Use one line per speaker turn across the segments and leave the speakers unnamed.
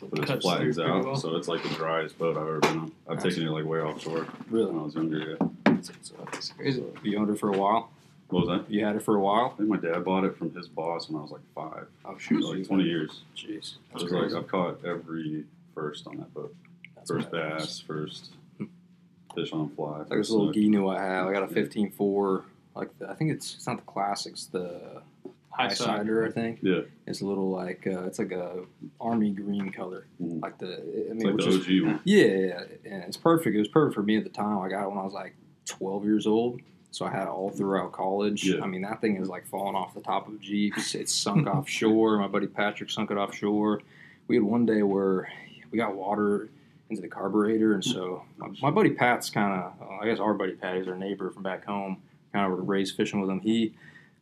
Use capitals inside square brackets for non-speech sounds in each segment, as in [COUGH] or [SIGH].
but it
Cuts
flattens
through pretty
out,
well.
so it's like the driest boat I've ever been on. I've taken it like way offshore
Really?
when I was younger. Yeah.
It's crazy.
You owned it for a while.
What was that?
You had it for a while.
I think my dad bought it from his boss when I was like five.
Oh
It was like 20 years.
Jeez,
It was like I've caught every first on that boat.
That's
First
badass.
bass, first fish on fly.
Like this
first
little
snook.
Gheenoe I have. I got a 15.4. Like the, I think it's it's not the classics. The Highsider. I think
Yeah,
it's a little like uh, it's like a army green color.
Mhm.
Like the I
it's like
which
the
is
OG one.
Yeah, yeah, and it's perfect. It was perfect for me at the time. I got it when I was like 12 years old, so I had it all throughout college.
Yeah.
I mean, that thing is like falling off the top of Jeeps. It's sunk [LAUGHS] offshore. My buddy Patrick sunk it offshore. We had one day where we got water into the carburetor, and so my, my buddy Pat's kind of, I guess our buddy Pat is our neighbor from back home. Kind of raised fishing with him. He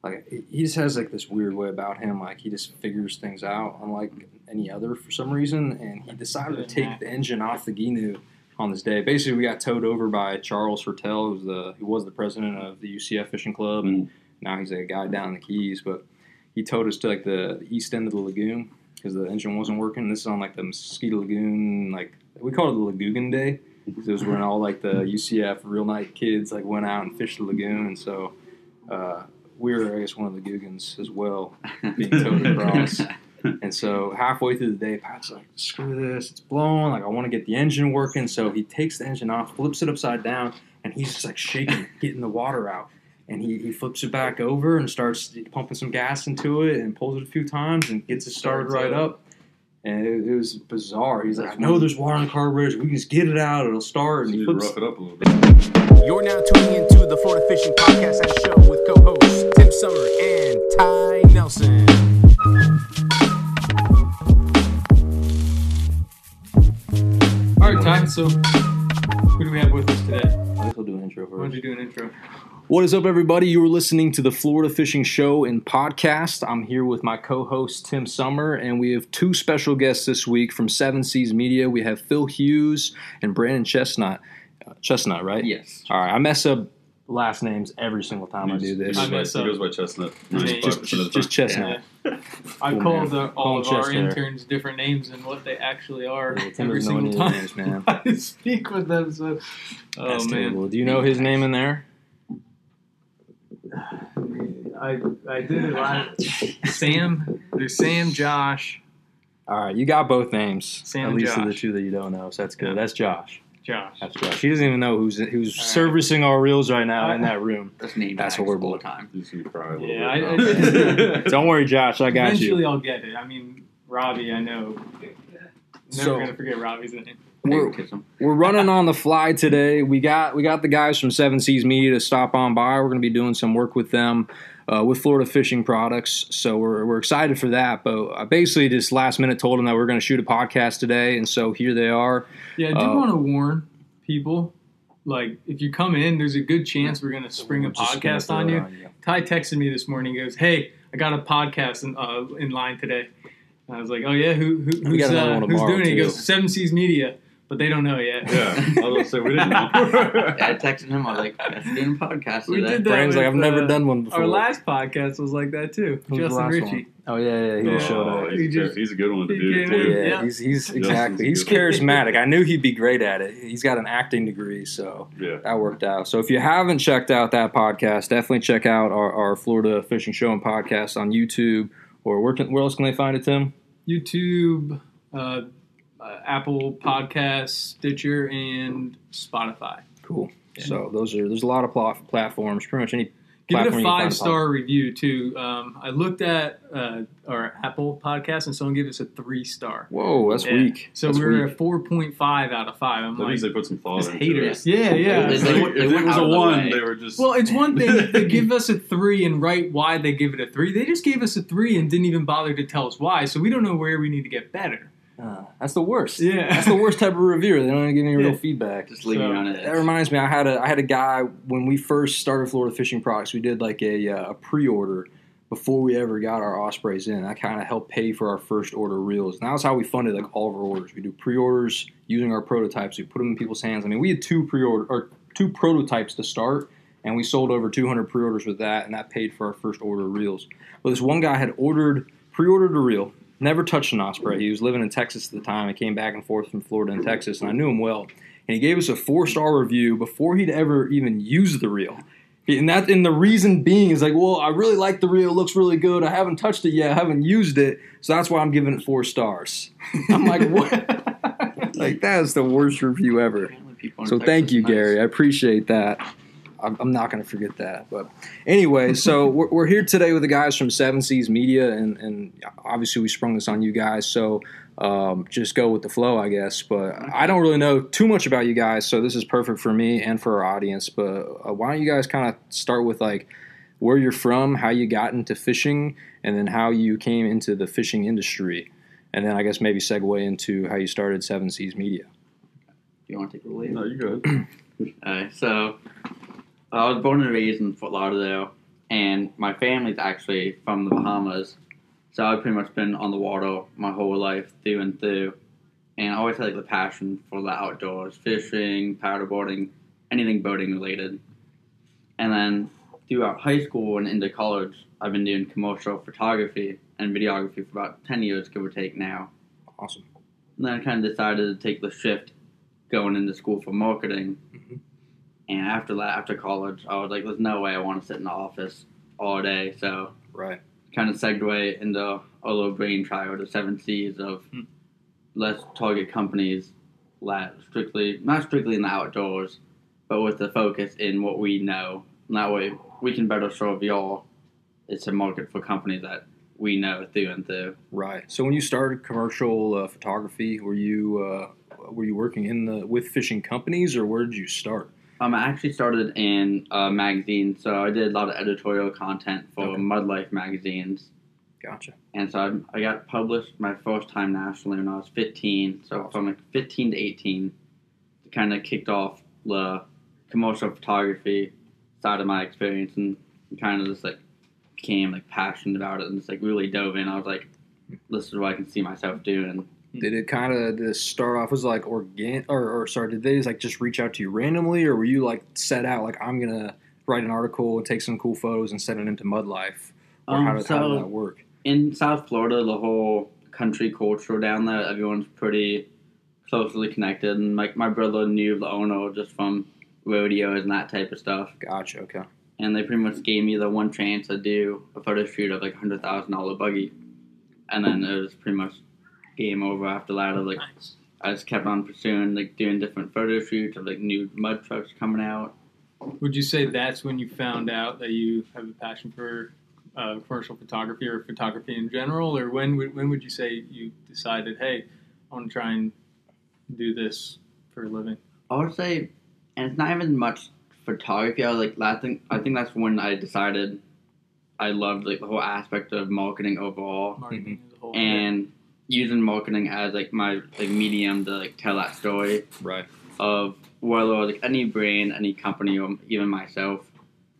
like he just has like this weird way about him. Like he just figures things out, unlike any other for some reason. And he decided to take the engine off the Gheenoe on this day. Basically, we got towed over by Charles Hertel, who's the who was the president of the UCF Fishing Club, and now he's a guy down in the Keys. But he towed us to like the, east end of the lagoon because the engine wasn't working. This is on like the Mosquito Lagoon, like we call it the Lagoon Day. 'cause It was when all like the UCF real night kids like went out and fished the lagoon, and so uh, were I guess one of the Googans as well [LAUGHS] being towed across. [LAUGHS] And so halfway through the day, Pat's like, "Screw this! It's blowing. Like I want to get the engine working." So he takes the engine off, flips it upside down, and he's just like shaking, [LAUGHS] getting the water out. And he, he flips it back over and starts pumping some gas into it and pulls it a few times and gets it started right up. And it, it was bizarre. He's like, "I know there's water in the carburetor. We can just get it out. It'll start." And
You
he
need
flips.
rough it up a little bit.
You're now tuning into the Florida Fishing Podcast and Show with co-hosts Tim Summer and Ty Nelson.
All right, Ty. So, who do we have with us today?
I guess I'll do an intro
Why don't you do an intro?
What is up, everybody? You are listening to the Florida Fishing Show and podcast. I'm here with my co-host Tim Summer, and we have two special guests this week from Seven Seas Media. We have Phil Hughes and Brandon Chestnut. Uh, Chestnut, right?
Yes.
All right. I mess up last names every single time I do this.
I
He goes by-
mess
he
up.
goes by Chestnut.
His name-
95% of the
Just, just
time.
Chestnut.
I
Cool,
called
man.
uh, all of
Call
our interns different names than what they actually are
Yeah,
every single time
names, man. [LAUGHS]
I speak with them. So, oh
That's
man,
terrible. Do you know his name in there?
I I did it last. Sam, there's Sam, Josh,
All right, you got both names.
Sam
at
and
least of the two that you don't know, so that's good.
Yeah.
That's Josh.
Josh.
That's Josh. He doesn't even know who's who's
All right.
servicing our reels right now in that room. [LAUGHS]
That's name
That's
tags
horrible.
all the time.
He's gonna cry a little
Yeah,
bit.
I-
now. [LAUGHS] [LAUGHS]
Don't worry, Josh. I got
Eventually,
you.
Eventually, I'll get it. I mean, Robbie, I know. Never
So-
gonna forget Robbie's name.
We're, we're running on the fly today. We got we got the guys from Seven Seas Media to stop on by. We're going to be doing some work with them uh, with Florida Fishing Products. So we're, we're excited for that. But I basically just last minute told them that we're going to shoot a podcast today, and so here they are.
Yeah, I do
Uh,
want to warn people. Like, if you come in, there's a good chance we're gonna spring a
We're just gonna
podcast on you. Ty texted me this morning. He goes, "Hey, I got a podcast in, uh, in line today." And I was like, "Oh yeah, who, who who's, uh, who's
tomorrow,
doing it?" He goes, Seven Seas Media, but they don't know yet."
yeah, I was gonna say we didn't.
Yeah, [LAUGHS] I texted him. I was like, "That's doing a podcast
We
today."
did that.
Brandon's like, I've
with,
never
uh,
done one before.
Our last podcast was like that too.
Who's
Justin
last
Ritchie.
one? Oh yeah, yeah, he
Yeah.
showed
Oh,
up.
he's,
He
a,
just-
he's a good one to do too.
Yeah,
Yeah.
he's he's
Justin's
exactly. He's [LAUGHS] charismatic. I knew he'd be great at it. He's got an acting degree, so
Yeah.
that worked out. So if you haven't checked out that podcast, definitely check out our, our Florida Fishing Show and podcast on YouTube. Or where, can, where else can they find it, Tim?
YouTube, uh, uh, Apple Podcasts, Stitcher, and Spotify.
Cool. So those are there's a lot of pla- platforms. Pretty much any
Give it
platform
a
you can find
five star review too. Um, I looked at uh, our Apple podcast and someone gave us a three star.
Whoa, that's
Yeah.
weak.
So
That's
we were
weak.
at four point five out of five. I'm
That
like,
means they put some thought
just
into
haters.
it.
Yeah, yeah.
They-
It's
they they
if it was a
of the
one, they were just.
well, it's one [LAUGHS] thing if they give us a three and write why they give it a three. They just gave us a three and didn't even bother to tell us why. So we don't know where we need to get better.
Uh, that's the worst.
Yeah.
That's the worst type of reviewer. They don't even give any real
Yeah.
feedback.
Just leaving
So,
you on
That
it.
reminds me, I had a I had a guy when we first started Florida Fishing Products. We did like a, uh, a pre-order before we ever got our ospreys in. That kind of helped pay for our first order reels. And that was how we funded like all of our orders. We do pre-orders using our prototypes. We put them in people's hands. I mean, we had two pre-order or two prototypes to start, and we sold over 200 pre-orders with that, and that paid for our first order of reels. But this one guy had ordered pre-ordered a reel, never touched an osprey. He was living in Texas at the time. I came back and forth from Florida and Texas, and I knew him well. And he gave us a four star review before he'd ever even used the reel. And that, and the reason being is like, well, I really like the reel. It looks really good. I haven't touched it yet. I haven't used it, so that's why I'm giving it four stars. [LAUGHS] I'm like, what? [LAUGHS] like that is the worst review ever.
Apparently people in
So
Texas
thank you,
nice.
Gary. I appreciate that. I'm, I'm not going to forget that. But anyway, so [LAUGHS] we're, we're here today with the guys from Seven Seas Media, and, and obviously we sprung this on you guys. So um, just go with the flow, I guess. But I don't really know too much about you guys, so this is perfect for me and for our audience. But uh, why don't you guys kind of start with like where you're from, how you got into fishing, and then how you came into the fishing industry, and then I guess maybe segue into how you started Seven Seas Media.
You want to take the lead?
No, you're good. [CLEARS THROAT]
Alright, so I was born and raised in Fort Lauderdale, and my family's actually from the Bahamas. So I've pretty much been on the water my whole life, through and through, and I always had like the passion for the outdoors, fishing, paddleboarding, anything boating related. And then throughout high school and into college, I've been doing commercial photography and videography for about ten years, give or take now.
Awesome.
And then I kind of decided to take the shift going into school for marketing. And after that, after college, I was like, there's no way I want to sit in the office all day. So
Right.
kind of segue into a little brain trial, the seven C's of
Hmm.
let's target companies that strictly, not strictly in the outdoors, but with the focus in what we know. And that way we can better serve y'all. It's a market for companies that we know through and through.
Right. So when you started commercial uh, photography, were you uh, were you working in the with fishing companies, or where did you start?
Um, I actually started in a magazine, so I did a lot of editorial content for
Okay.
Mud Life magazines,
Gotcha.
and so I, I got published my first time nationally when I was 15. So from like 15 to 18, it kind of kicked off the commercial photography side of my experience, and kind of just like became like passionate about it, and just like really dove in. I was like, this is what I can see myself doing.
Did it kind of just start off as like organ or, or sorry, did they just like just reach out to you randomly, or were you like set out like I'm gonna write an article and take some cool photos and send it into Mud Life, or how,
Um,
did, how did that work?
in South Florida, the whole country culture down there, everyone's pretty closely connected. And like my brother knew the owner just from rodeos and that type of stuff.
Gotcha. Okay.
And they pretty much gave me the one chance to do a photo shoot of like a hundred thousand dollar buggy, and then it was pretty much game over after that. Of like
Nice.
I just kept on pursuing like doing different photo shoots of like new mud trucks coming out.
Would you say that's when you found out that you have a passion for uh, commercial photography or photography in general, or when would, when would you say you decided, hey, I want to try and do this for a living?
I would say, and it's not even much photography. I was like, I think I think that's when I decided I loved like the whole aspect of marketing overall,
Marketing as a whole.
and using marketing as like my like medium to like tell that story
Right.
of whether like any brand, any company, or even myself.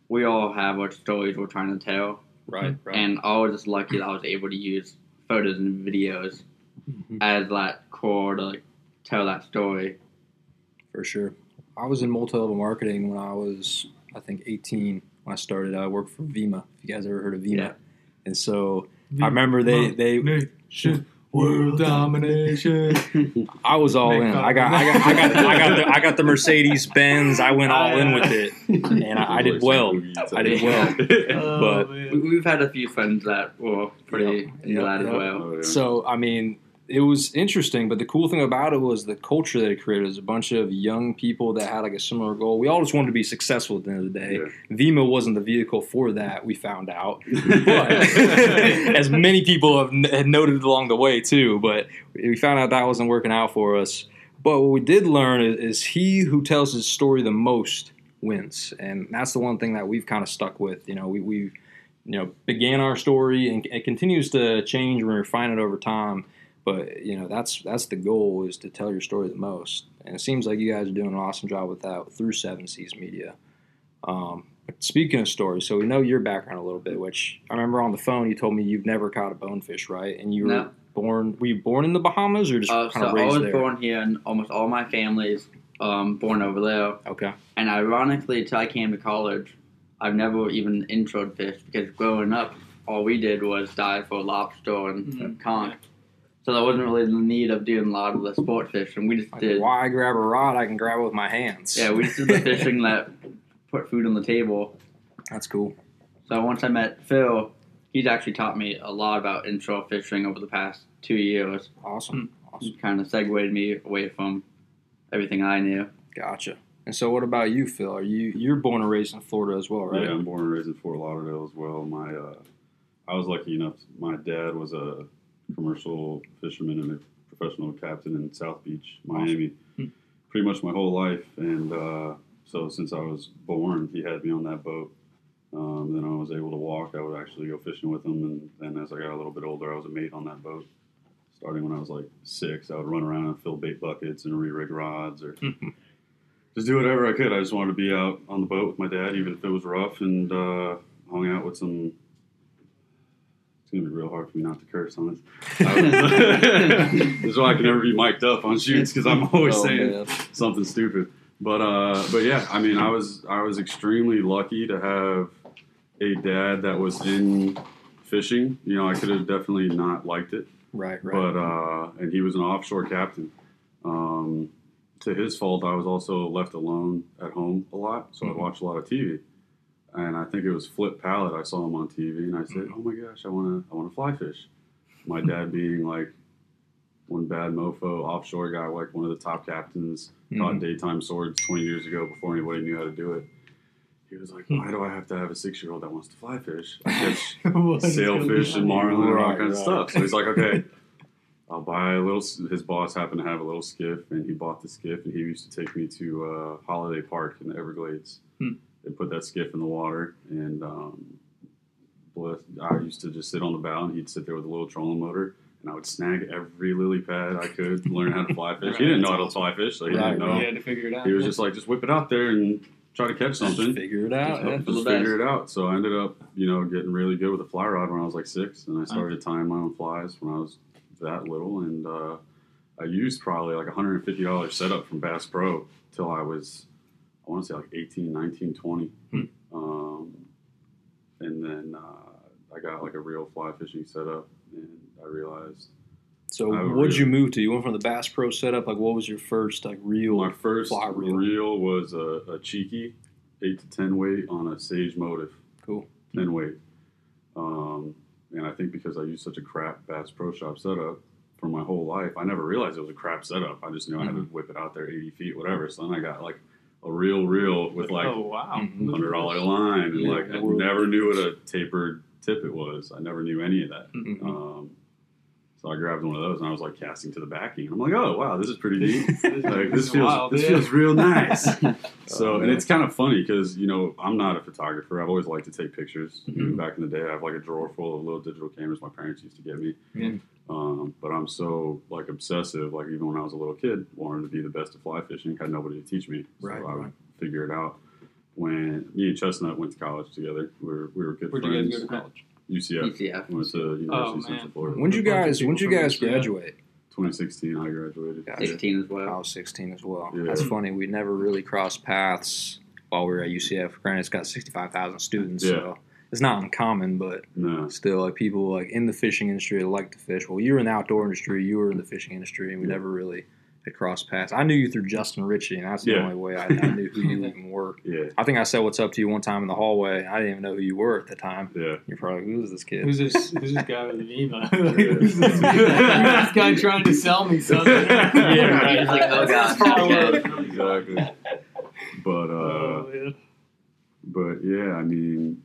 We all have what stories we're trying to tell,
Right. Right.
and I was just lucky that I was able to use photos and videos
Mhm.
as that core to like tell that story.
For sure. I was in multi-level marketing when I was, I think, 18 when I started. I worked for Vemma. If you guys ever heard of Vemma,
Yeah.
and so I remember they they
Nation, world domination. [LAUGHS]
I was all in. I got I got I got I got the, I got the Mercedes Benz. I went all in with it, and I, I did well. I did well. [LAUGHS]
Oh,
But-
We- We've had a few friends that were pretty
Yep,
into that
yep,
as well.
Oh.
So I mean, it was interesting. But the cool thing about it was the culture that it created. It was a bunch of young people that had like a similar goal. We all just wanted to be successful at the end of the day.
Yeah.
Vemma wasn't the vehicle for that. We found out. [LAUGHS] but [LAUGHS] as many people have noted along the way too. But we found out that wasn't working out for us. But what we did learn is, is he who tells his story the most wins, and that's the one thing that we've kind of stuck with. You know, we we you know began our story, and it continues to change and refine it over time. But you know, that's that's the goal is to tell your story the most, and it seems like you guys are doing an awesome job with that through Seven Seas Media. Um, but speaking of stories, so we know your background a little bit. Which I remember on the phone, you told me you've never caught a bonefish, right? And you were
No.
born. Were you born in the Bahamas or just
Uh,
kind
so
of
I was
there?
born here, and almost all my family's um, born over there.
Okay.
And ironically, until I came to college, I've never even introed fish because growing up, all we did was dive for lobster and
Mhm.
conch. So there wasn't really the need of doing a lot of the sport fishing. We just
Like,
did.
why grab a rod? I can grab it with my hands.
Yeah, we just did the [LAUGHS] fishing that put food on the table.
That's cool.
So once I met Phil, he's actually taught me a lot about inshore fishing over the past two years.
Awesome. Awesome.
He kind of segued me away from everything I knew.
Gotcha. And so, what about you, Phil? Are you you're born and raised in Florida as well, right?
Yeah, I'm born and raised in Fort Lauderdale as well. My, uh, I was lucky enough. My dad was a commercial fisherman and a professional captain in South Beach, Miami,
Hmm.
pretty much my whole life. And uh, so, since I was born, he had me on that boat. Um, then I was able to walk. I would actually go fishing with him, and then as I got a little bit older, I was a mate on that boat. Starting when I was like six, I would run around and fill bait buckets and re-rig rods, or [LAUGHS] just do whatever I could. I just wanted to be out on the boat with my dad, even if it was rough, and uh, hung out with some. It's gonna be real hard for me not to curse on this. I this is why I can never be mic'd up on shoots because I'm always
Oh,
saying
man.
something stupid. But uh, but yeah, I mean, I was I was extremely lucky to have a dad that was in fishing. You know, I could have definitely not liked it
Right, right.
but uh, and he was an offshore captain. Um, to his fault, I was also left alone at home a lot, so
Mhm.
I'd watch a lot of TV. And I think it was Flip Pallot. I saw him on TV, and I said, "Oh my gosh, I want to, I want to fly fish." My dad being like one bad mofo offshore guy, like one of the top captains, caught
Mhm.
daytime swords 20 years ago before anybody knew how to do it. He was like, "Why do I have to have a six-year-old that wants to fly fish? I [LAUGHS] catch sailfish and marlin and all
Right,
kinds of
right.
stuff. So he's like, okay, [LAUGHS] I'll buy a little. His boss happened to have a little skiff, and he bought the skiff, and he used to take me to uh, Holiday Park in the Everglades.
Hmm.
They put that skiff in the water, and um, I used to just sit on the bow, and he'd sit there with a little trolling motor. And I would snag every lily pad I could, learn how to fly fish. He didn't know how to fly fish, so he
Right,
didn't know.
right.
You had to figure it out.
He was just like, just whip it out there and try to catch something.
Figure it out.
Just,
yeah.
just
the best.
figure it out. So I ended up, you know, getting really good with a fly rod when I was like six, and I started tying my own flies when I was that little, and uh, I used probably like a hundred and fifty dollars setup from Bass Pro till I was, I want to say like 18, 19, 20.
Hmm.
Um, and then uh, I got like a real fly fishing setup, and I realized
So,
I
what'd you move to? You went from the Bass Pro setup. Like, what was your first like real?
my first
fly reel.
reel, was a, a cheeky eight to ten weight on a Sage motive.
Cool.
10 weight. Um, and I think because I used such a crap Bass Pro Shop setup for my whole life, I never realized it was a crap setup. I just knew I had to whip it out there 80 feet, whatever. So then I got like a real reel with like
oh wow,
Mhm.
hundred dollar line, and
Yeah,
like I never knew what a tapered tip it was. I never knew any of that.
Mhm.
Um, so I grabbed one of those and I was like casting to the backing. I'm like, oh wow, this is pretty neat. [LAUGHS] like this feels
wild,
this
yeah.
feels real nice. [LAUGHS] So,
Oh,
and it's kind of funny because you know I'm not a photographer. I've always liked to take pictures.
Mhm.
Back in the day, I have like a drawer full of little digital cameras my parents used to get me.
Yeah.
Um, but I'm so like obsessive. Like even when I was a little kid, wanted to be the best at fly fishing. Had nobody to teach me, so
Right,
I would
right.
figure it out. When me and Chestnut went to college together, we were we were good
Where'd you
friends.
guys go to college?
UCF.
ECF.
Went to University
Oh,
of Central
man.
Florida.
When'd you guys? When'd you guys graduate?
2016, I graduated.
Gotcha.
16 as
I was 16 as well.
Yeah.
That's funny. We never really crossed paths while we were at UCF. Granted, it's got 65,000 students,
Yeah.
so it's not uncommon, but
No.
still, like people like in the fishing industry like to fish. Well, you were in the outdoor industry, you were in the fishing industry, and we never really had crossed paths. I knew you through Justin Ritchie, and that's the
Yeah.
only way I, I knew who you [LAUGHS] even were.
Yeah.
I think I said what's up to you one time in the hallway. I didn't even know who you were at the time.
Yeah.
You're probably like, who's this kid?
Who's this? Who's this guy with the Viva?
Yeah.
who's, this, this guy trying to sell me something? [LAUGHS]
Yeah,
right. He's like, oh, God.
Exactly. But uh,
Oh, yeah.
but yeah, I mean,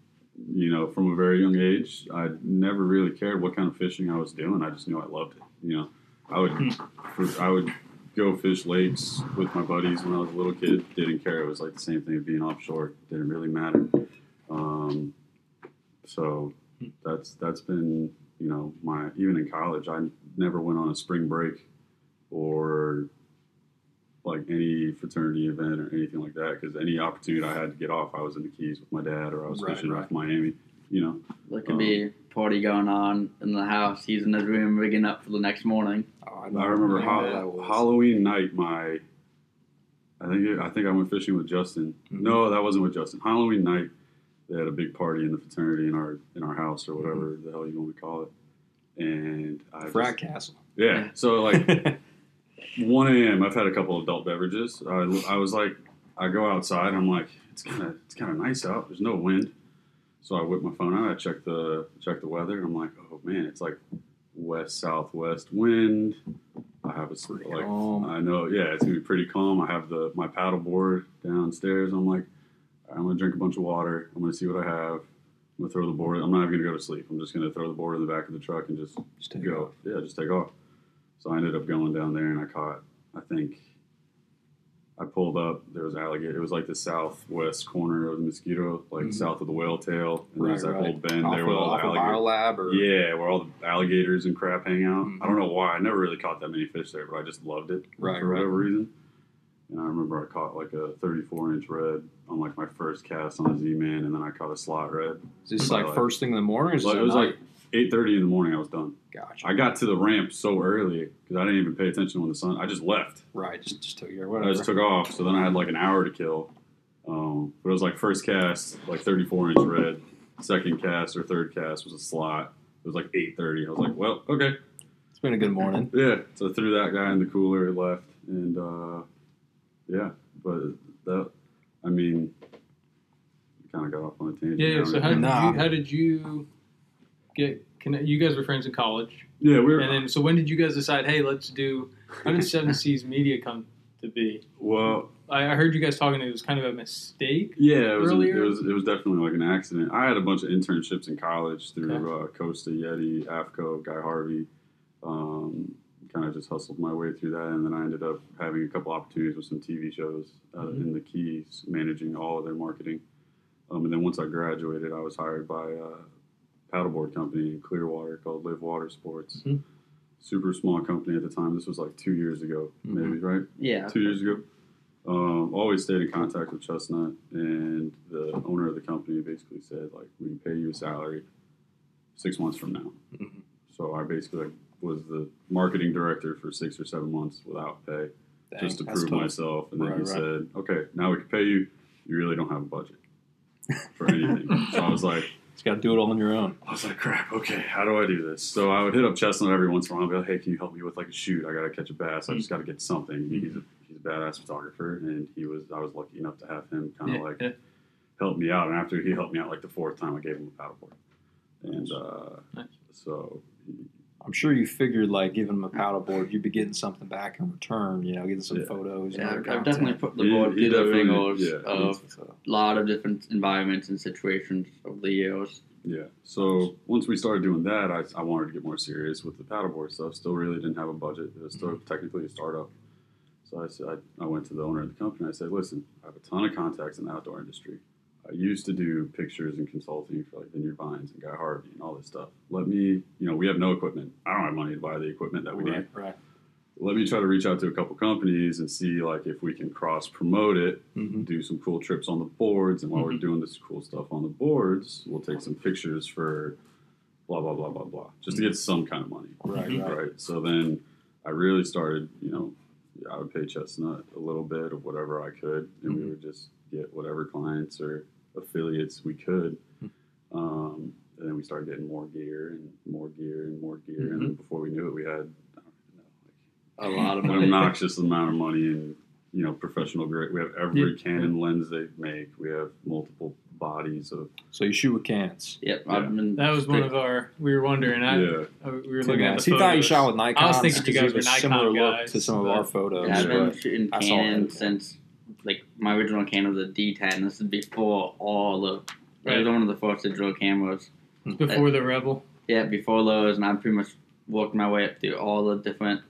you know, from a very young age, I never really cared what kind of fishing I was doing. I just knew I loved it. You know, I would for, I would go fish lakes with my buddies when I was a little kid. Didn't care. It was like the same thing of being offshore. Didn't really matter. Um, so that's that's been you know my even in college I never went on a spring break or like any fraternity event or anything like that because any opportunity I had to get off I was in the Keys with my dad or I was
Right,
fishing
right.
off Miami you know
There could be a party going on in the house. He's in his room rigging up for the next morning.
Oh,
I remember
know
Hall-
who that was.
Halloween night. My, I think it, I think I went fishing with Justin.
Mhm.
No, that wasn't with Justin. Halloween night, they had a big party in the fraternity in our in our house or whatever the hell you want to call it. And I
Frat
just-
castle.
yeah. So like [LAUGHS] 1 a.m. I've had a couple of adult beverages. I, I was like, I go outside. I'm like, it's kind of it's kind of nice out. There's no wind. So I whip my phone out. I check the check the weather. I'm like, oh man, it's like west southwest wind. I have a
Pretty
like
calm.
I know, yeah, it's gonna be pretty calm. I have the my paddle board downstairs. I'm like, I'm gonna drink a bunch of water. I'm gonna see what I have. I'm gonna throw the board. I'm not even gonna go to sleep. I'm just gonna throw the board in the back of the truck and just
Just take
go. Yeah, just take off. So I ended up going down there and I caught, I think, I pulled up, there was alligator. It was like the southwest corner of the mosquito, like
Mhm.
south of the whale tail. And there's that
Right,
whole bend
Off
there where all the alligators.
Biolab or
Yeah, where all the alligators and crap hang out.
Mhm.
I don't know why. I never really caught that many fish there, but I just loved it
Right,
for
right.
whatever reason. And I remember I caught like a 34 inch red on like my first cast on a Z Man, and then I caught a slot red.
Is this like
like-
first thing in the morning? Or
it was
at
like
night?
8:30 in the morning. I was done.
gotcha.
I got to the ramp so early because I didn't even pay attention when the sun. I just left.
right, just just took your
I just took off. So then I had like an hour to kill. Um, but it was like first cast, like 34 inch red. Second cast or third cast was a slot. It was like 8:30. I was like, well, okay,
it's been a good morning. [LAUGHS]
yeah. So I threw that guy in the cooler, left, and uh, yeah. But that, I mean, kind of got off on a tangent.
Yeah. yeah. So how did
Nah.
you how did you get? Connect, you guys were friends in college,
yeah, we were.
and then so when did you guys decide? Hey, let's do. How did Seven [LAUGHS] Seas Media come to be?
well,
I, I heard you guys talking. It was kind of a mistake.
Yeah, it was,
earlier?
it was it was definitely like an accident. I had a bunch of internships in college through uh, Costa Yeti, AFTCO, Guy Harvey. Um, kind of just hustled my way through that, and then I ended up having a couple opportunities with some TV shows uh,
Mhm.
in the Keys, managing all of their marketing. Um, and then once I graduated, I was hired by a paddleboard company in Clearwater called Live Water Sports.
Mhm.
Super small company at the time. This was like two years ago,
Mhm.
maybe right
Yeah.
two years ago. Um, always stayed in contact with Chestnut, and the owner of the company basically said, like, we can pay you a salary six months from now.
Mhm.
So I basically like, was the marketing director for six or seven months without pay,
Dang,
just to prove
tough.
myself. And then
Right,
he
right.
said, okay, now we can pay you. You really don't have a budget for anything. [LAUGHS] so I was like,
Just got to do it all on your own.
I was like, crap, okay, how do I do this? So I would hit up Chestnut every once in a while and be like, hey, can you help me with like a shoot? I got to catch a bass. I just got to get something. He's a, he's a badass photographer, and he was, I was lucky enough to have him kind of
Yeah,
like
yeah.
help me out. And after he helped me out like the fourth time, I gave him a paddleboard. And uh,
Nice.
so,
I'm sure you figured like giving them a mm. paddleboard, you'd be getting something back in return. You know, getting some
Yeah.
photos.
Yeah,
and
I've, I've definitely put the board
he
through the
definitely-
fingers
yeah,
of
So,
a lot of different environments and situations over the years.
yeah. So once we started doing that, I, I wanted to get more serious with the paddleboard stuff. Still really didn't have a budget. It was still mm. technically a startup. So I said, I, I went to the owner of the company. I said, listen, I have a ton of contacts in the outdoor industry. I used to do pictures and consulting for like Vineyard Vines and Guy Harvey and all this stuff. Let me, you know, we have no equipment. I don't have money to buy the equipment that we need.
right, right.
Let me try to reach out to a couple companies and see like if we can cross promote it,
hmm
do some cool trips on the boards, and while we're
Mhm.
doing this cool stuff on the boards, we'll take some pictures for blah blah blah blah blah, just to get some kind of money.
Right,
Mhm.
right.
So then I really started, you know, I would pay Chestnut a little bit of whatever I could, and we would just get whatever clients or affiliates we could. Um, and then we started getting more gear and more gear and more gear, and then before we knew it, we had I don't even know,
A lot of
like, an
money.
obnoxious amount of money and you know professional grade. We have every Canon lens they make. We have multiple bodies of
So you shoot with cans.
Yep,
Yeah.
I've been.
That was one of our. We were wondering. I,
yeah.
we were looking at
guys.
the
He thought you shot with Nikon.
I was thinking you guys were Nikon
similar look
guys,
to some of our photos.
Yeah, I've been
but
shooting Canon since like my original Canon was a D10. This is before all the. It
Right.
was one of the first digital cameras.
It's before the Rebel.
Yeah, before those, and I've pretty much worked my way up through all the different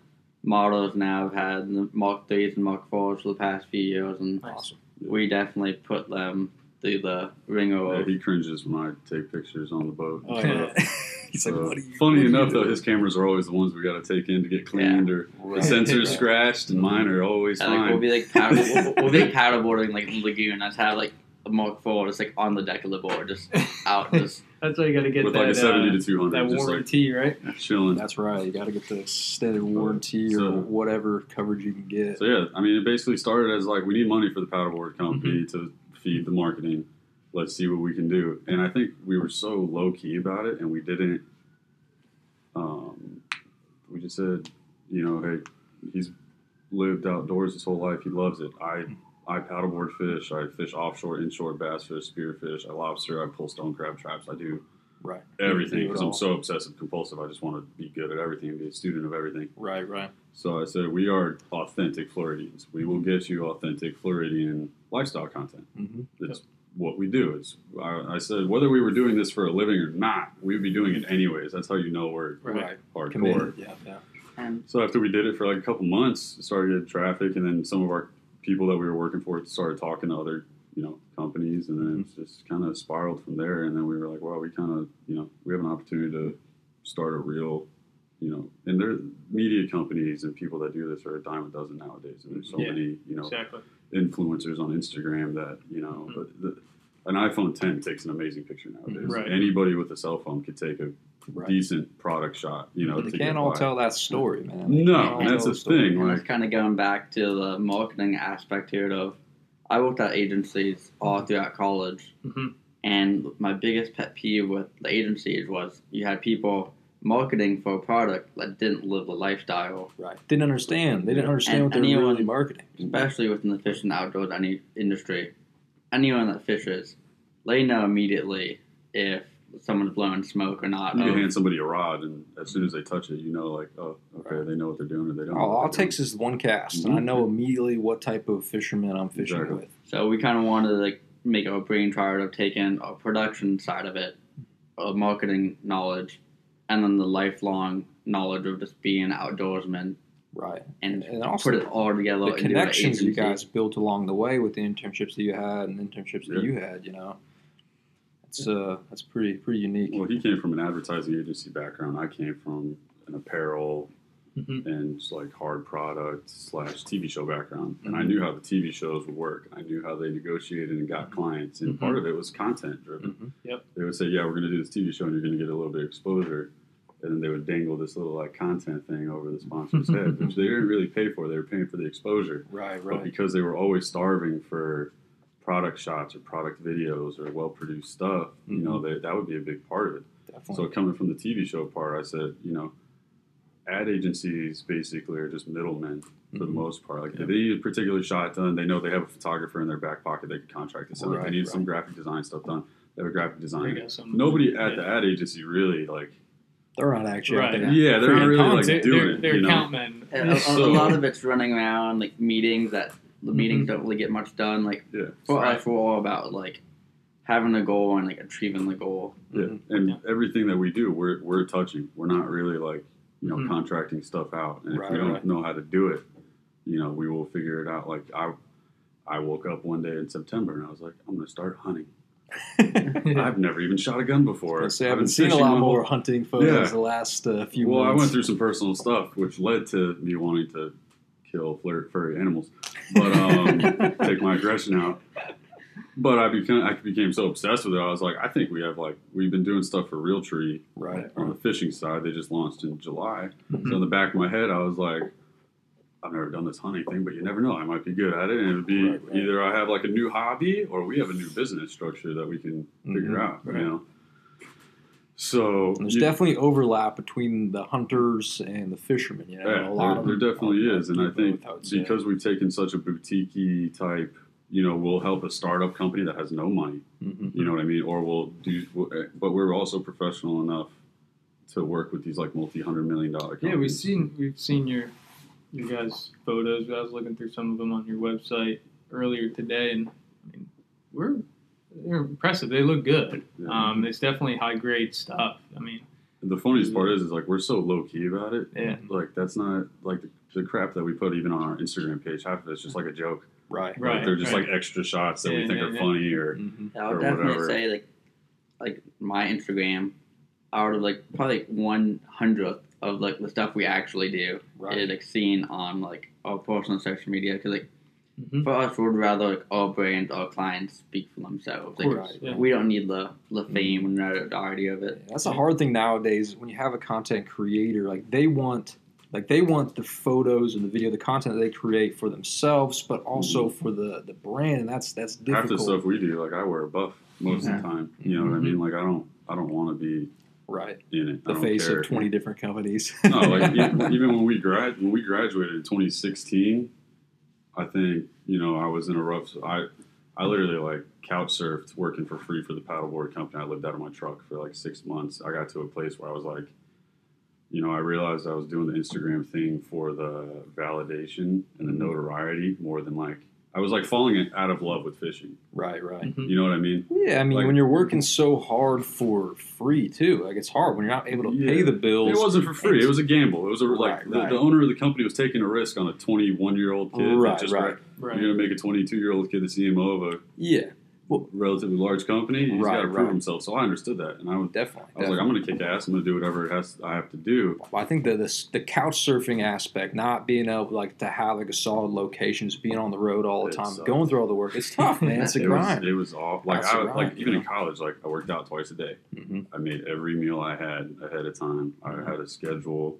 models now. I've had the Mark 3s and Mark 4s for the past few years, and
Awesome.
we definitely put them through the ringer
Yeah, he cringes when I take pictures on the boat.
Oh, yeah. [LAUGHS] [LAUGHS] [LAUGHS]
He's like,
uh,
what are you?
funny
what you
enough, though, his cameras are always the ones we got to take in to get cleaned, or
Right.
the sensors
Yeah. [LAUGHS]
scratched, and mine are always
And, like,
fine.
we'll be like paddle, we'll, we'll be [LAUGHS] paddleboarding like in the lagoon. I'd have like a Mark 4 just like on the deck of the board, just out, just
That's why you got to get
with
that,
like a seventy
uh,
to two hundred.
that
hundred, just like
warranty, right?
chilling.
That's right. You got to get the extended warranty
So-
or whatever coverage you can get.
So yeah, I mean, it basically started as like we need money for the paddleboard company
Mm-hmm.
to feed the marketing, let's see what we can do. And I think we were so low key about it, and we didn't. Um, we just said, you know, hey, he's lived outdoors his whole life. He loves it. I I paddleboard fish. I fish offshore, inshore bass fish, spearfish. I lobster. I pull stone crab traps. I do
Right.
everything because I'm so obsessive compulsive. I just want to be good at everything and be a student of everything.
Right. Right.
So I said, we are authentic Floridians. We will get you authentic Floridian lifestyle content.
Mm-hmm.
It's what we do. It's I, I said whether we were doing this for a living or not, we'd be doing it anyways. That's how you know we're
Right.
hardcore.
Committed. Yeah. Yeah.
And
So after we did it for like a couple months, it started getting traffic, and then some of our people that we were working for started talking to other, you know, companies, and then it mm-hmm. just kind of spiraled from there. And then we were like, well, we kind of, you know, we have an opportunity to start a real, you know, and there media companies and people that do this are a dime a dozen nowadays, and there's so
Yeah.
many, you know,
Exactly.
Influencers on Instagram that you know,
Mhm.
but the, an iPhone 10 takes an amazing picture nowadays.
Right.
Anybody with a cell phone could take a
Right.
decent product shot, you know.
But they
to
can't all
by.
tell that story, man. They
No, and that's
tell
the
story.
thing,
And
like-
it's kind of going back to the marketing aspect here of I worked at agencies all throughout college,
Mhm.
and my biggest pet peeve with the agencies was you had people marketing for a product that didn't live the lifestyle,
Right. Didn't understand. They didn't understand
And
what they were
anyone-
really marketing.
especially within the fish and outdoors any industry. Anyone that fishes, they know immediately if someone's blowing smoke or not.
You can
of-
hand somebody a rod, and as soon as they touch it, you know, like, oh, okay, they know what they're doing, or they don't.
All, all it
they're
takes is one cast, and I
Mhm.
know immediately what type of fisherman I'm fishing
Exactly.
with.
So we kind of wanted to like make our brain chart of taking a production side of it, of marketing knowledge, and then the lifelong knowledge of just being an outdoorsman,
Right.
and,
And also
put it all together.
the connections you guys built along the way with the internships that you had and internships that you had, you know. It's uh that's pretty pretty unique.
Well, he came from an advertising agency background. I came from an apparel
Mhm.
and just like hard product slash TV show background, and I
Mhm.
knew how the TV shows would work. I knew how they negotiated and got clients, and
Mhm.
part of it was content driven.
Mhm.
They would say, "Yeah, we're going to do this TV show, and you're going to get a little bit of exposure." And then they would dangle this little like content thing over the sponsor's head, [LAUGHS] which they didn't really pay for. They were paying for the exposure.
Right,
But
right.
because they were always starving for product shots or product videos or well produced stuff, you know,
Mm-hmm.
they, that would be a big part of it.
Definitely.
So coming from the TV show part, I said, you know, ad agencies basically are just middlemen for the
Mhm.
most part. Like
Yeah.
if they need a particular shot done, they know they have a photographer in their back pocket they can contract to send. if
Right,
they need some graphic design stuff done, they have a graphic designer.
you go, some-
Nobody at
yeah.
the ad agency really like.
They're not actually out there.
Yeah, they're not
creating
really like
content.
They're,
doing
they're,
it.
they're
you know?
account men.
A, a- a lot of it's running around like meetings that the meetings don't really get much done. Like
Yeah.
for
Right.
us, we're all about like having a goal and like achieving the goal.
Yeah,
Mhm.
and
Yeah.
everything that we do, we're we're touching. We're not really like you know
Mhm.
contracting stuff out. And if
Right,
we don't
right.
know how to do it, you know, we will figure it out. Like I, I woke up one day in September and I was like, I'm going to start hunting. I've never even shot a gun before.
I say, I've
I've
been
been
a lot more hunting photos
Yeah.
the last uh, few
Well, I went through some personal stuff, which led to me wanting to kill furry animals, but um, [LAUGHS] take my aggression out. But I became I became so obsessed with it. I was like, I think we have like we've been doing stuff for Realtree
right.
on the fishing side. They just launched in July.
Mm-hmm.
So in the back of my head, I was like, I've never done this hunting thing, but you never know. I might be good at it, and it would be
Right, right.
either I have like a new hobby or we have a new business structure that we can figure
Mhm,
out.
right.
You know. So
there's
you-
definitely overlap between the hunters and the fishermen. You know,
Yeah,
a lot
there,
of
there definitely is, and I think
both, would say.
because we've taken such a boutique type, you know, we'll help a startup company that has no money.
Mhm.
You know what I mean? Or we'll do, but we're also professional enough to work with these like multi-hundred million dollar companies.
Yeah, we've seen we've seen your your guys' photos. I was looking through some of them on your website earlier today, and I mean, we're they're impressive. They look good.
Yeah.
Um, it's definitely high grade stuff. I mean,
the funniest part is, is like we're so low key about it.
yeah,
Like that's not like the, the crap that we put even on our Instagram page. Half of it's just like a joke.
Right.
Right.
Like, they're just like extra shots that we think
yeah,
are
yeah.
funny or
Mhm.
I would
Or
definitely
whatever.
say like like my Instagram out of like probably like one hundredth of like the stuff we actually do
Right.
is like seen on like our personal social media because like
Mhm.
for us we'd rather like our brand our clients speak for themselves. Like,
course, yeah.
We don't need the the fame and the notoriety of it.
That's a hard thing nowadays when you have a content creator. Like they want like they want the photos and the video, the content that they create for themselves, but also for the the brand, and that's that's
Mm-hmm. Half the stuff we do, like I wear a buff most of the time. You know what I mean? Like I don't, I don't want to be
Right,
in it.
The face
care.
of twenty different companies. [LAUGHS]
no, like [LAUGHS] even when we grad when we graduated in 2016, I think you know I was in a rough. I I literally like couch surfed working for free for the paddleboard company. I lived out of my truck for like six months. I got to a place where I was like, you know, I realized I was doing the Instagram thing for the validation and the mm-hmm. notoriety more than like I was like falling out of love with fishing.
right, right. Mm-hmm.
You know what I mean?
Yeah, I mean,
Like-
when you're working so hard for free too, like it's hard when you're not able to pay the bills.
It wasn't for free. It was a gamble. It was a like
Right,
the,
right.
the owner of the company was taking a risk on a 21 year old kid.
Right,
just
right.
Right.
You're gonna make a 22 year old kid the CMO of a
yeah,
relatively large company. He's
Right,
got to prove
right.
himself. So I understood that, and I was,
definitely.
I was like, I'm gonna kick ass. I'm gonna do whatever it has I have to do.
Well, I think the, the the couch surfing aspect, not being able like to have like a solid location, just being on the road all the
It
time,
sucks.
going through all the work, it's [LAUGHS] tough, man. It's a
it
grind.
was it was off. Like
That's
I
a
like even
you
in college, like I worked out twice a day.
Mhm.
I made every meal I had ahead of time. I had a schedule.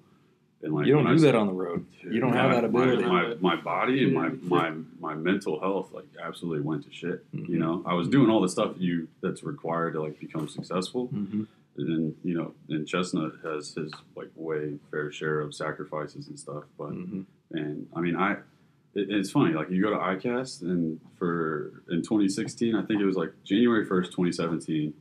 And like
you don't do
I-
that on the road. You don't have that ability.
My, my, my body and my, my my mental health like absolutely went to shit.
Mhm.
You know, I was doing all the stuff you that's required to like become successful,
Mhm.
and you know, and Chestnut has his like way fair share of sacrifices and stuff. But
Mhm.
and I mean, I it, it's funny like you go to ICAST and for in 2016, I think it was like January 1st, 2017.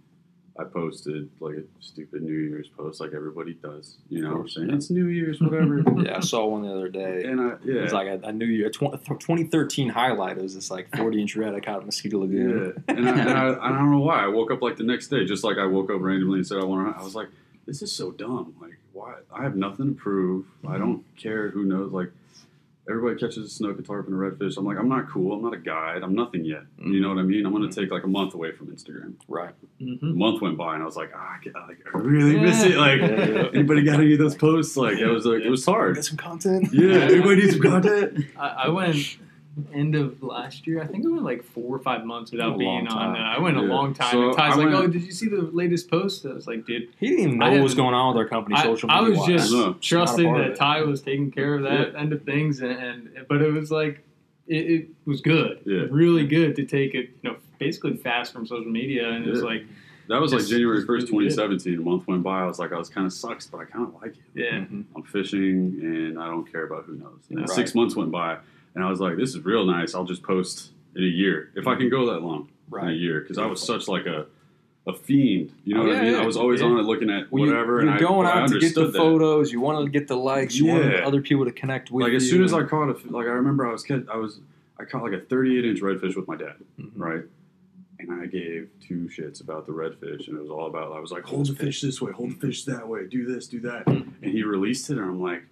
I posted like a stupid New Year's post, like everybody does, you know,
what
I'm
saying
it's New Year's, whatever. [LAUGHS]
Yeah, I saw one the other day.
And I, yeah,
It's like a, a New Year, a tw- 2013 highlight. It was this like 40 inch red I caught at Mosquito Lagoon.
Yeah, and, I, and I, I don't know why. I woke up like the next day, just like I woke up randomly and said I want to. I was like, this is so dumb. Like, why? I have nothing to prove. I mm-hmm. don't care who knows. Like, everybody catches a snook, a tarpon, a redfish. I'm like, I'm not cool. I'm not a guide. I'm nothing yet. You know what I mean? I'm gonna take like a month away from Instagram.
Right.
A
Mhm.
month went by, and I was like, ah, I, get- like, I really miss it. Like,
Yeah, yeah.
anybody got any of those posts? Like, it was like, it was hard.
Get some content.
Yeah, everybody needs some [LAUGHS] content.
I, I went end of last year. I think I went like four or five months without
long
being on. Uh, I went a long time.
So
and Ty's
I
like,
went-
"Oh, did you see the latest post?" I was like, "Dude,
He didn't even know what was going on with our company
I,
social
I
media.
was just
No,
trusting
not a part of
that
it.
Ty was taking care of that end of things, and, and but it was like it, it was good,
Yeah.
really good to take it, you know, basically fast from social media, and it was like,
That was like
It's-
January 1st, 2017. A month went by. I was like, I was kind of sucks, but I kind of like it.
yeah,
Mhm.
I'm fishing and I don't care about who knows. And
Right.
six months went by and I was like, this is real nice. I'll just post in a year if I can go that long in a year because I was such like a a fiend. You know
Oh,
what
yeah,
I mean?
yeah.
I was always
Yeah.
on it looking at
Well, you-
whatever.
you're
and I,
going
I
out to get the
that.
photos. You wanted to get the likes. You wanted other people to connect with
Like
you.
as soon as I caught a like I remember I was I was I caught like a 38 inch redfish with my dad,
Mhm.
right? And I gave two shits about the redfish, and it was all about I was like, hold the fish this way, hold the fish that way, do this, do that, and he released it, and I'm like,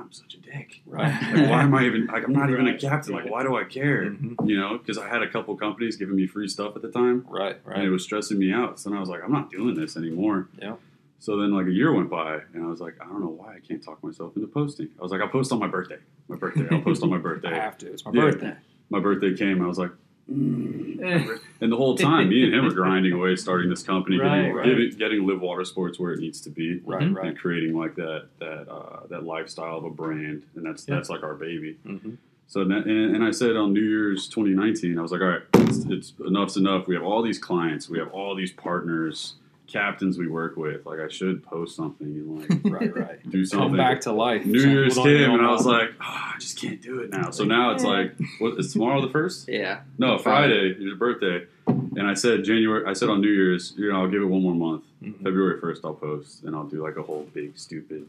I'm such a dick.
Right. [LAUGHS]
Like, why am I even like I'm not even a captain? Like, why do I care?
Mhm.
You know, because I had a couple companies giving me free stuff at the time,
Right. Right.
And it was stressing me out. So then I was like, I'm not doing this anymore.
Yeah.
So then like a year went by, and I was like, I don't know why I can't talk myself into posting. I was like, I'll post on my birthday. My birthday. I'll post on my [LAUGHS] birthday.
I have to. It's my
Yeah.
birthday.
My birthday came. I was like. "Mm." [LAUGHS] And the whole time, me and him were grinding away, starting this company,
Right,
getting,
right.
getting, getting live water sports where it needs to be,
Right. Right.
and creating like that that uh, that lifestyle of a brand, and that's
Yeah.
that's like our baby.
hmm
So and, and I said on New Year's 2019, I was like, all right, it's, it's enough's enough. We have all these clients, we have all these partners, captains we work with. Like I should post something and like [LAUGHS]
Right. Right.
do
Come
something.
back to life.
New
Some
Year's
people
came, and I was like, oh, I just can't do it now. So now it's like, what is tomorrow the first?
Yeah.
No, Friday, your birthday. And I said January. I said on New Year's, you know, I'll give it one more month.
it. Mhm.
February first, I'll post, and I'll do like a whole big stupid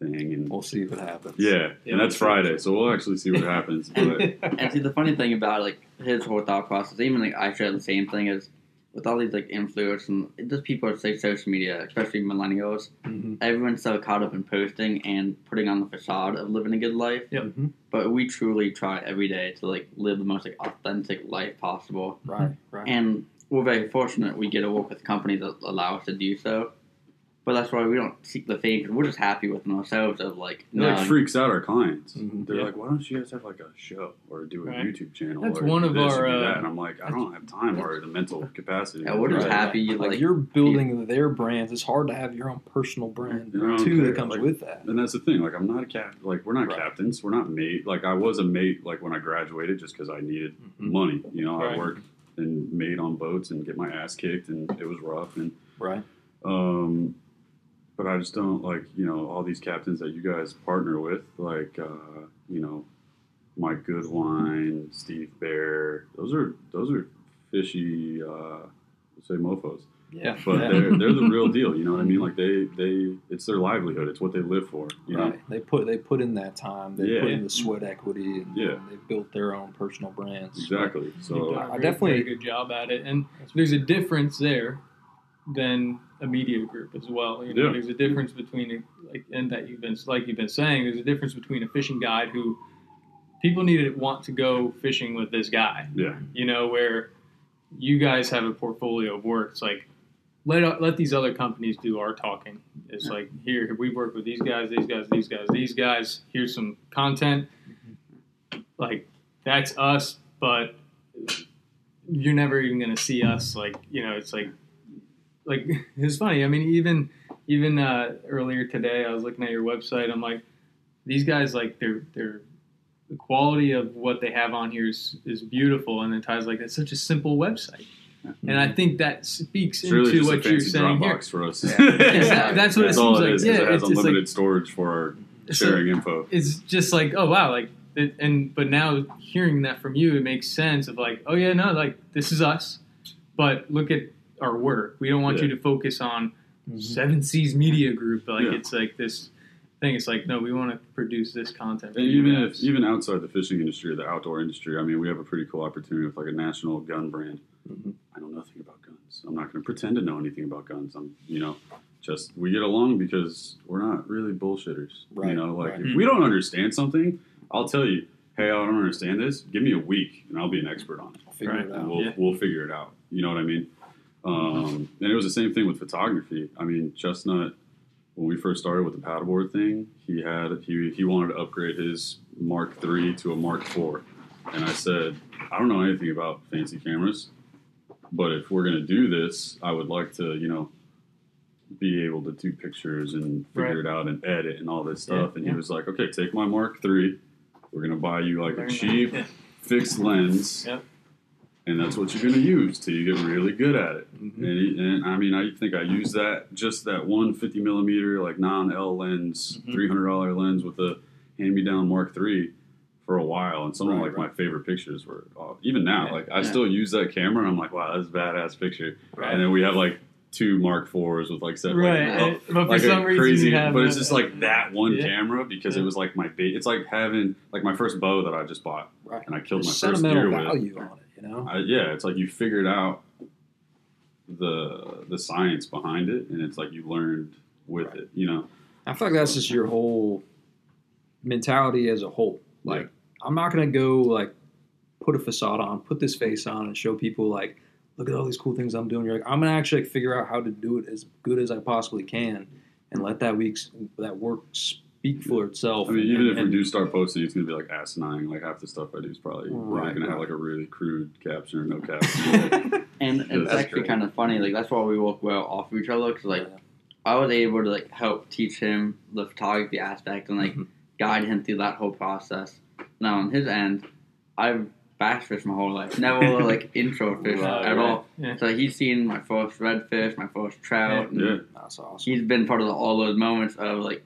thing. And
We'll see what happens.
yeah,
Yeah,
and that's Friday, so we'll actually see what happens. But [LAUGHS]
And see, the funny thing about like his whole thought process, even like I share the same thing is with all these like influencers and just people that say social media, especially millennials,
Mhm.
everyone's so caught up in posting and putting on the facade of living a good life.
Yep.
Mhm.
But we truly try every day to like live the most like authentic life possible.
Right. Right.
And we're very fortunate we get to work with companies that allow us to do so. But that's why we don't seek the fame because we're just happy with ourselves. Of like,
It
no,
like freaks out our clients.
Mhm.
They're
Yeah.
like, "Why don't you guys have like a show or do a
Right.
YouTube channel?"
That's
or
one
do
of
this
our,
or do
uh,
that?" And I'm like, "I don't have time or the mental capacity."
Yeah, we're just
Right.
happy.
Like,
Like,
you're building their brands. It's hard to have your own personal brand
You know,
too
okay,
that comes
like-
with that.
And that's the thing. Like, I'm not a cap. Like, we're not
Right.
captains. We're not mate. Like, I was a mate. Like when I graduated, just because I needed
Mhm.
money. You know,
Right.
I worked and made on boats and get my ass kicked, and it was rough. And
Right.
um, but I just don't like you know all these captains that you guys partner with, like uh, you know, Mike Goodwine, Steve Bear. Those are those are fishy. Uh, say mofos,
Yeah.
but
yeah.
they're they're the real deal. You know what I mean? [LAUGHS] Like they they it's their livelihood. It's what they live for. You know?
Right. They put they put in that time. They
Yeah.
put in the sweat equity. And,
Yeah.
and they built their own personal brands.
Exactly.
You've
So
done a
I
very,
definitely-
very good job at it, and there's a difference there than a media group as well. You know,
Yeah.
there's a difference between like and that you've been like you've been saying. There's a difference between a fishing guide who people need to want to go fishing with this guy.
yeah,
You know, where you guys have a portfolio of work. It's like let let these other companies do our talking. It's like here we work with these guys, these guys, these guys, these guys. Here's some content. Like that's us, but you're never even gonna see us. Like you know, it's like like [LAUGHS] it's funny. I mean, even even uh, earlier today, I was looking at your website. I'm like, these guys like they're they're the quality of what they have on here is, is beautiful, and then Ty's like, it's such a simple website, and I think that speaks
it's really
into
a
what you're saying here.
For us. [LAUGHS]
Yeah.
Yeah, that's what [LAUGHS] it
That's all
seems
it
like.
is.
Yeah,
it has
it's
unlimited
like
storage for our
so-
sharing info.
it's just like oh wow like it, and but now hearing that from you it makes sense of like oh yeah no like this is us but look at our work we don't want you to focus on
Mhm.
seven seas media group like
Yeah.
it's like this thing it's like no we want to produce this content
And even if even outside the fishing industry or the outdoor industry, I mean, we have a pretty cool opportunity with like a national gun brand.
Mhm.
I know nothing about guns. I'm not going to pretend to know anything about guns. I'm, you know, just we get along because we're not really bullshitters. You know, like
right.
if we don't understand something, I'll tell you, hey, I don't understand this. Give me a week and I'll be an expert on it.
I'll figure
Right.
it
and
out.
we'll
Yeah.
we'll figure it out. You know what I mean? Um, and it was the same thing with photography. I mean, Chestnut, when we first started with the paddleboard thing, he had he he wanted to upgrade his Mark III to a Mark IV, and I said, I don't know anything about fancy cameras, but if we're gonna do this, I would like to, you know. Be able to do pictures and figure
Right.
it out and edit and all this stuff.
Yeah,
and
yeah.
he was like, "Okay, take my Mark III. We're gonna buy you like a
Learn that.
cheap [LAUGHS] fixed lens,
Yep.
And that's what you're going to use till you get really good at it.
Mhm.
And, and I mean, I think I used that just that one 50 millimeter like non L lens,
Mhm.
hundred dollar lens with a hand me down Mark III for a while, and some of like
right.
my favorite pictures were uh, even now.
Yeah,
like I
yeah.
still use that camera, and I'm like, wow, that's a badass picture.
Right.
And then we have like two Mark IVs with like set
right
like,
and- but for
like
some reason
crazy, but it's just like that one
Yeah.
camera because
Yeah.
it was like my bait. It's like having like my first bow that I just bought
Right.
and I killed
There's
my first deer with.
value on it, you know.
I, yeah, it's like you figured out the the science behind it, and it's like you learned with
Right.
it. You know,
I feel like that's just your whole mentality as a whole. Like, I'm not gonna go like put a facade on, put this face on, and show people like, look at all these cool things I'm doing. You're like, I'm gonna actually like, figure out how to do it as good as I possibly can, and let that week's that work speak for itself.
I mean,
and-
even if
and-
we do start posting, it's gonna be like asinine. Like half the stuff I do is probably we're
Right,
gonna have like a really crude caption or no [LAUGHS] caption.
and
Yeah,
it's
that's
actually
great.
kind of funny. Like that's why we work well off of each other. Cause like
Yeah.
I was able to like help teach him the photography aspect and like
Mhm.
guide him through that whole process. Now on his end, I've bass fish my whole life, never like [LAUGHS] intro fish
Right,
at
right.
all.
Yeah.
So he's seen my first redfish, my first trout. and
yeah,
that's awesome.
He's been part of all those moments of like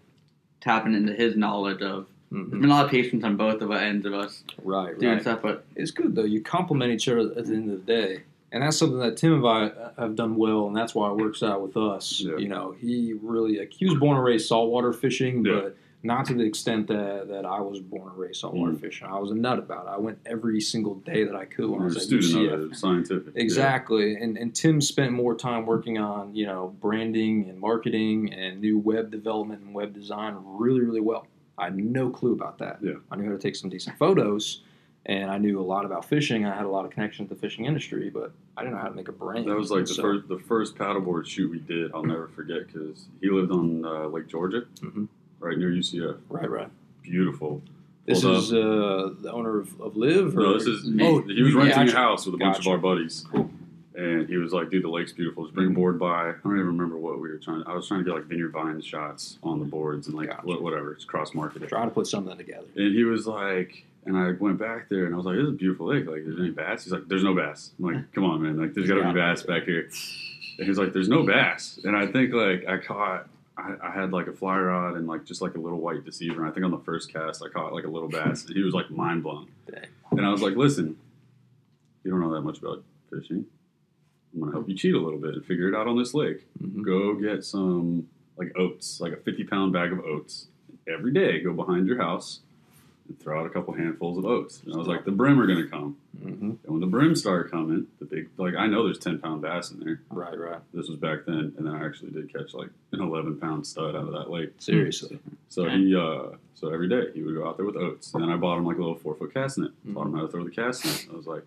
tapping into his knowledge of. There's
Mhm.
been a lot of patience on both of our ends of us
Right,
doing
right.
stuff, but
it's good though. You complement each other at the end of the day, and that's something that Tim and I have done well, and that's why it works out with us.
Yeah.
You know, he really like, he was born and raised saltwater fishing,
Yeah.
but not to the extent that, that I was born and raised saltwater
Mm.
fishing. I was a nut about it. I went every single day that I could when I
you're a
was at
student
UCF.
of it, scientific. Yeah.
Exactly, and and Tim spent more time working on you know branding and marketing and new web development and web design really really well. I had no clue about that.
Yeah.
I knew how to take some decent photos, and I knew a lot about fishing. I had a lot of connection with the fishing industry, but I didn't know how to make a brand.
That was like the
So-
first the first paddleboard shoot we did. I'll never forget because he lived on uh, Lake Georgia,
Mhm.
Right near UCF.
Right, right.
Beautiful.
This
Pulled
is uh, the owner of, of Live. Or,
No, this is
oh,
he was
yeah,
renting
actually-
a house with a bunch
Gotcha.
of our buddies,
Cool.
and he was like, "Dude, the lake's beautiful. Just bring a board by." I don't even remember what we were trying. To, I was trying to get like vineyard vine shots on the boards and like
Gotcha.
whatever. It's cross marketed.
trying to put something together.
And he was like, and I went back there and I was like, "This is a beautiful lake. Like, there's there any bass?" He's like, "There's no bass." I'm like, "Come on, man. Like, there's got to be bass back here." And he's like, "There's no bass." And I think like I caught. I, I had like a fly rod and like just like a little white deceiver. And I think on the first cast I caught like a little bass. And he was like mind blown.
Dang.
And I was like, "Listen, you don't know that much about fishing. I'm gonna help you cheat a little bit and figure it out on this lake.
Mhm.
Go get some like oats, like a 50 pound bag of oats. Every day, go behind your house and throw out a couple handfuls of oats. And I was like, the brim are gonna come.
Mhm.
And when the brim started coming, the big like I know there's 10 pound bass in there.
Right, right.
This was back then, and then I actually did catch like an 11 pound stud out of that lake.
Seriously.
So he, uh, so every day he would go out there with oats, and then I bought him like a little four foot cast net. Taught him how to throw the cast net. I was like,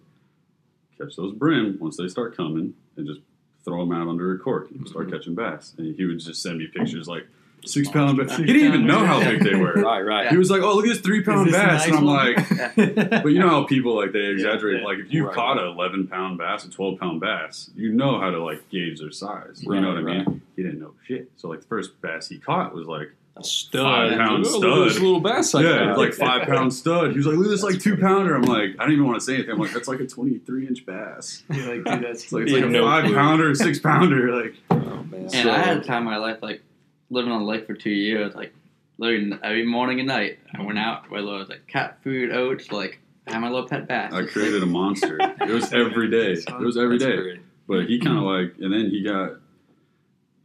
catch those brim once they start coming, and just throw them out under a cork. and You start catching bass, and he would just send me pictures like six pound bass. He didn't even know how big they were. [LAUGHS]
Right, right.
He was like, "Oh, look at this three pound
Is this a
bass," and I'm
one?
like. [LAUGHS] But you know how people like they exaggerate.
yeah.
Like if you
Right,
caught
right.
a 11 pound bass, a 12 pound bass, you know how to like gauge their size.
Right,
you know what I mean? He didn't know shit. So like the first bass he caught was like
A stud.
Five pound
Oh, look at this little bass I
yeah,
got.
like five pound stud. He was like, look at this like two pounder. I'm like, I don't even want to say anything. I'm like, that's like a 23 inch bass.
You're like, dude, that's
It's like, it's like a
no
five
clue.
pounder, six pounder. Like,
Oh, man.
And
So-
I had a time in my life like living on the lake for two years, like literally every morning and night. I went out whether it was like cat food, oats, like I had my little pet bass.
I created a monster. [LAUGHS] It was every day. It was every
That's
day.
great.
But he kind of like, and then he got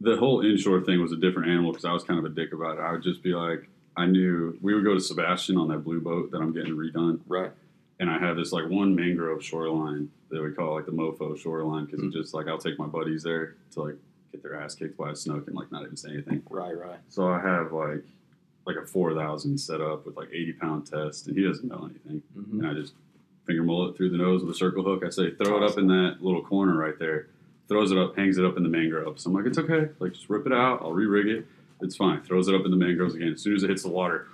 the whole inshore thing was a different animal because I was kind of a dick about it. I would just be like, I knew we would go to Sebastian on that blue boat that I'm getting redone,
Right.
and I have this like one mangrove shoreline that we call like the mofo shoreline because
Hmm.
it's just like I'll take my buddies there to like get their ass kicked by a snook and like not even say anything.
Right, right.
So I have like like a four thousand set up with like eighty pound test, and he doesn't know anything.
Mhm.
And I just finger mullet through the nose with a circle hook. I say, throw it up in that little corner right there. Throws it up, hangs it up in the mangroves. I'm like, it's okay. Like, just rip it out. I'll re-rig it. It's fine. Throws it up in the mangroves again. As soon as it hits the water,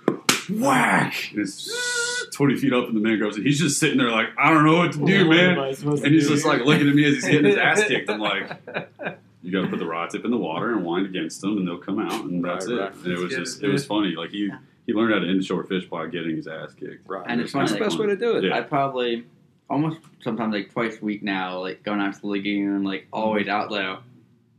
whack! And it's 20 feet up in the mangroves. And he's just sitting there like, I don't know what to do, man.
am I supposed to
And he's just like looking at me as he's getting his ass kicked. I'm like, [LAUGHS] you got to put the rod tip in the water and wind against them, and they'll come out, and that's
Right,
it.
right.
And it was
That's
just it was funny. Like he, he learned how to inshore fish by getting his ass kicked.
Right.
And it's
That's the best way to do it.
Yeah.
I probably almost sometimes like twice a week now, like going out to the lagoon, like always out there.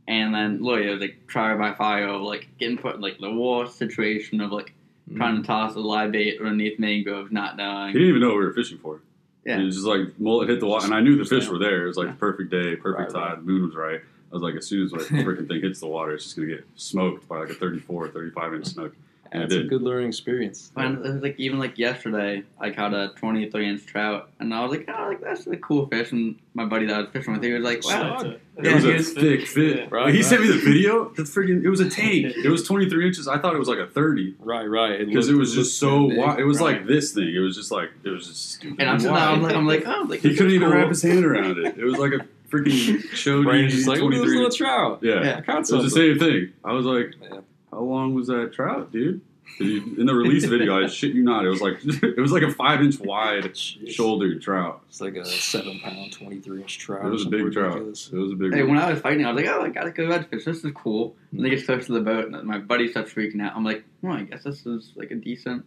And then literally it was like try by fire of like getting put in like the worst situation of like
Mm-hmm.
trying to toss a live bait underneath mangroves, not knowing.
He didn't even know what we were fishing for.
Yeah.
It was just like mullet hit the water, and I knew the fish were there. It was like the perfect day, perfect
Right, right.
tide, the moon was right. I was like, as soon as like, [LAUGHS] the freaking thing hits the water, it's just gonna get smoked by like a 34, 35 inch snook. And it
That's a good learning experience.
And like even like yesterday, I caught a 23 inch trout, and I was like, oh, like that's a cool fish. And my buddy that I was fishing with, he was like, wow,
That's
It
Yeah,
was
he
a
was-
thick fit.
Right,
he
right.
sent me the video. The freaking, it was a [LAUGHS] tank. It was 23 inches. I thought it was like a 30
Right, right.
because it
looked-
was just so
big.
wide. It was
Right.
like this thing. It was just like it was just stupid.
And I'm sitting I'm like, I'm like, oh, like
he couldn't even
cool.
wrap his hand around it. It was like a freaking [LAUGHS] Chody
you just like, look this
23
little trout.
Yeah.
Yeah.
I
It was the same thing. I was like,
Man.
"How long was that trout, dude? you- In the release video, I shit you not, it was like [LAUGHS] it was like a five inch wide
Jeez.
shouldered trout.
It's like a seven pound, 23 inch trout.
It was a big trout. It was a big
Hey,
one.
when I was fighting, I was like, oh, I gotta go redfish. This is cool. And they get close to the boat, and my buddy starts freaking out. I'm like, well, I guess this is like a decent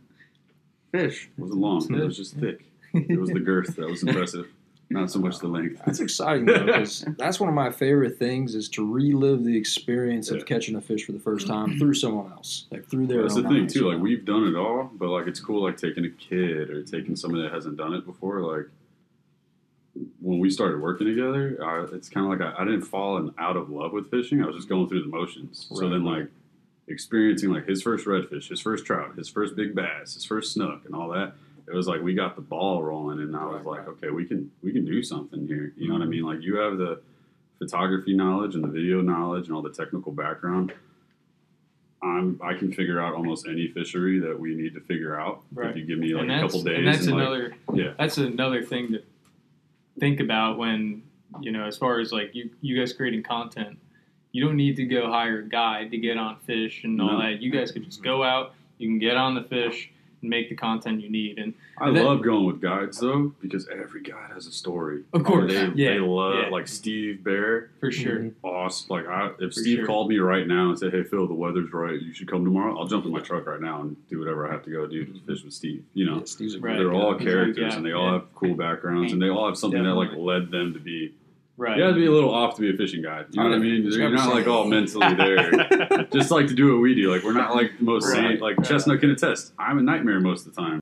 fish.
It wasn't long. It was just thick. It was the girth that was [LAUGHS] impressive, not so much the length.
That's exciting though, because [LAUGHS] that's one of my favorite things is to relive the experience
Yeah.
of catching a fish for the first time through someone else, like through their
That's the
own
thing
eyes,
too.
you
Like
know?
we've done it all, but like it's cool. Like taking a kid or taking somebody that hasn't done it before. Like when we started working together, I, it's kind of like I, I didn't fall in, out of love with fishing. I was just going through the motions. so
Right,
then
right.
like experiencing like his first redfish, his first trout, his first big bass, his first snook, and all that. It was like we got the ball rolling, and I was
Right,
like,
right. Mm-hmm.
okay, we can we can do something here. You know what I mean? Like you have the photography knowledge and the video knowledge and all the technical background. I'm I can figure out almost any fishery that we need to figure out
Right.
if you give me like a couple days
and that's
and, like,
another
Yeah.
that's another thing to think about when you know, as far as like you you guys creating content. You don't need to go hire a guide to get on fish and all
No.
that. You guys could just go out. You can get on the fish make the content you need. And
I
And that-
love going with guides though because every guide has a story.
Of course,
they,
yeah,
they love
yeah.
like Steve Bear.
for sure,
Mhm.
Awesome. Like I, if
For
Steve
sure.
called me right now and said, "Hey Phil, the weather's right. You should come tomorrow." I'll jump in my truck right now and do whatever I have to go do to fish with Steve. You know,
Yeah, Steve's a
Right.
they're
guy.
all
He's a good
characters and they all have cool backgrounds and they all have something that like led them to be.
Right?
You have to be a little off to be a fishing guide. You know what I mean? You're not like all mentally there. [LAUGHS] Just like to do what we do. Like we're not like the most
Right.
sane. Like Chestnut can attest. I'm a nightmare most of the time.